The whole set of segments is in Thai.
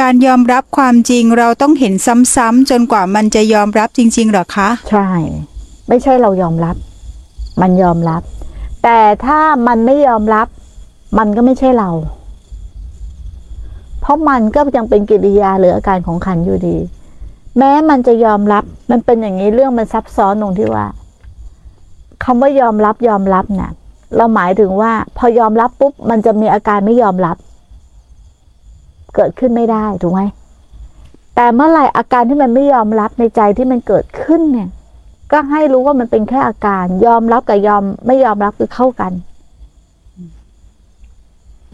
การยอมรับความจริงเราต้องเห็นซ้ำๆจนกว่ามันจะยอมรับจริง ๆ หรอคะ ใช่ ไม่ใช่เรายอมรับ มันยอมรับ แต่ถ้ามันไม่ยอมรับ มันก็ไม่ใช่เรา เพราะมันก็ยังเป็นกิริยาหรืออาการของขันอยู่ดี แม้มันจะยอมรับ มันเป็นอย่างนี้เรื่องมันซับซ้อนตรงที่ว่าคำว่ายอมรับยอมรับเนี่ยเราหมายถึงว่า พอยอมรับปุ๊บมันจะมีอาการไม่ยอมรับ เกิดขึ้นไม่ได้ถูกไหมแต่เมื่อไหร่อาการที่มันไม่ยอมรับในใจที่มันเกิดขึ้นเนี่ย ก็ให้รู้ว่ามันเป็นแค่อาการ ยอมรับกับยอมไม่ยอมรับคือเข้ากัน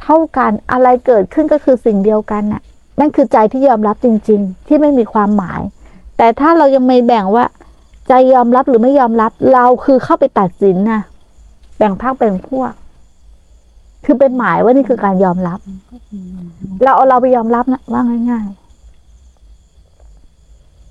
เท่ากันอะไรเกิดขึ้นก็คือสิ่งเดียวกันน่ะ นั่นคือใจที่ยอมรับจริง ๆ ที่ไม่มีความหมาย แต่ถ้าเรายังไม่แบ่งว่า ใจยอมรับหรือไม่ยอมรับ เราคือเข้าไปตัดสินนะแบ่งพรรคแบ่งพวก คือเป็นหมายว่านี่คือการยอมรับ เราเอาเราไปยอมรับนะว่าง่าย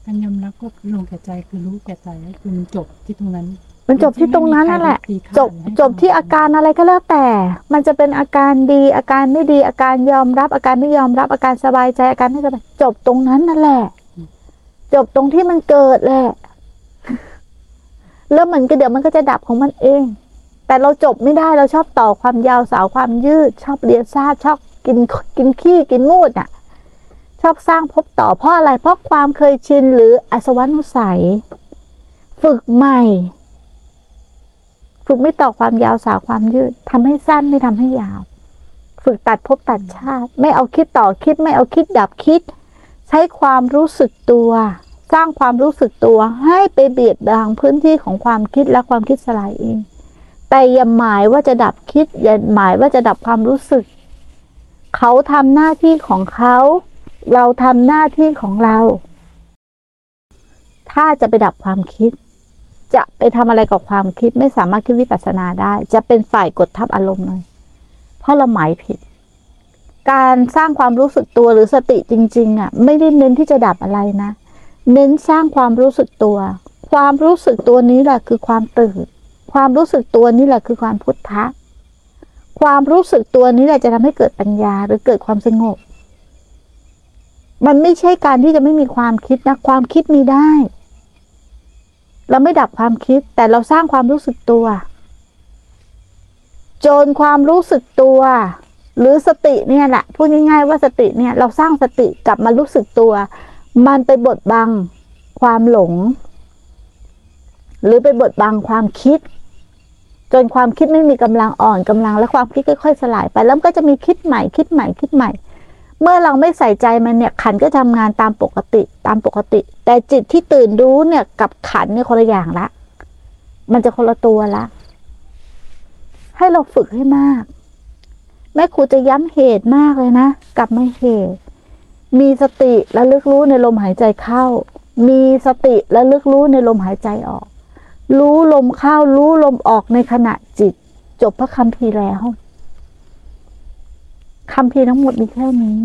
การยอมรับก็ลงแก่ใจคือรู้แก่ใจคือมันจบที่ตรงนั้นๆมันจบที่ตรงนั้นนั่นแหละตีค่าจบให้จบที่อาการอะไรก็แล้วแต่ มันจะเป็นอาการดีอาการไม่ดีอาการยอมรับ อาการไม่ยอมรับ อาการสบายใจอาการไม่สบายจบตรงนั้นนั่นแหละ จบตรงที่มันเกิดแหละแล้วมันก็เดี๋ยวมันก็จะดับของมันเอง แต่เราจบไม่ได้เราชอบต่อความยาวสาวความยืด ชอบเรียนซาชอบกินกินขี้กินมูดอะ ชอบสร้างภพต่อเพราะอะไรเพราะความเคยชินหรืออสวนุสัย ฝึกใหม่ ฝึกไม่ต่อความยาวสาวความยืดทำให้สั้นไม่ทำให้ยาว ฝึกตัดภพตัดชาติ ไม่เอาคิดต่อคิด ไม่เอาคิดดับคิด ใช้ความรู้สึกตัวสร้างความรู้สึกตัวให้ไปเบียดบังพื้นที่ของความคิดและความคิดสลายเอง แต่อย่าหมายว่าจะดับคิด อย่าหมายว่าจะดับความรู้สึก เขาทำหน้าที่ของเขา เราทำหน้าที่ของเรา ถ้าจะไปดับความคิด จะไปทำอะไรกับความคิดไม่สามารถคิดวิปัสสนาได้ จะเป็นฝ่ายกดทับอารมณ์เลยเพราะเราหมายผิด การสร้างความรู้สึกตัวหรือสติจริง ๆอะไม่ได้เน้นที่จะดับอะไรนะ เน้นสร้างความรู้สึกตัว ความรู้สึกตัวนี้แหละคือความตื่น ความรู้สึกตัวนี้แหละคือความพุทธะ ความรู้สึกตัวนี้แหละจะทำให้เกิดปัญญาหรือเกิดความสงบ มันไม่ใช่การที่จะไม่มีความคิดนะ ความคิดมีได้ เราไม่ดับความคิด แต่เราสร้างความรู้สึกตัว จนความรู้สึกตัว หรือสติเนี่ยแหละพูดง่ายๆว่าสติเนี่ย เราสร้างสติกลับมารู้สึกตัว มันไปบดบังความหลง หรือไปบดบังความคิด จนความคิดไม่มีกำลังอ่อนกำลังและความคิดค่อยๆสลายไปแล้วก็จะมีคิดใหม่คิดใหม่คิดใหม่ เมื่อเราไม่ใส่ใจมันเนี่ยขันก็ทำงานตามปกติตามปกติ แต่จิตที่ตื่นรู้เนี่ยกับขันเนี่ยคนละอย่างละ มันจะคนละตัวละ ให้เราฝึกให้มาก แม่ครูจะย้ำเหตุมากเลยนะกลับมาเหตุ มีสติและลึกรู้ในลมหายใจเข้า มีสติและลึกรู้ในลมหายใจออก รู้ลมเข้ารู้ลมออกในขณะจิต จบพระคำพีร์แล้วคำพีร์ทั้งหมดมีแค่นี้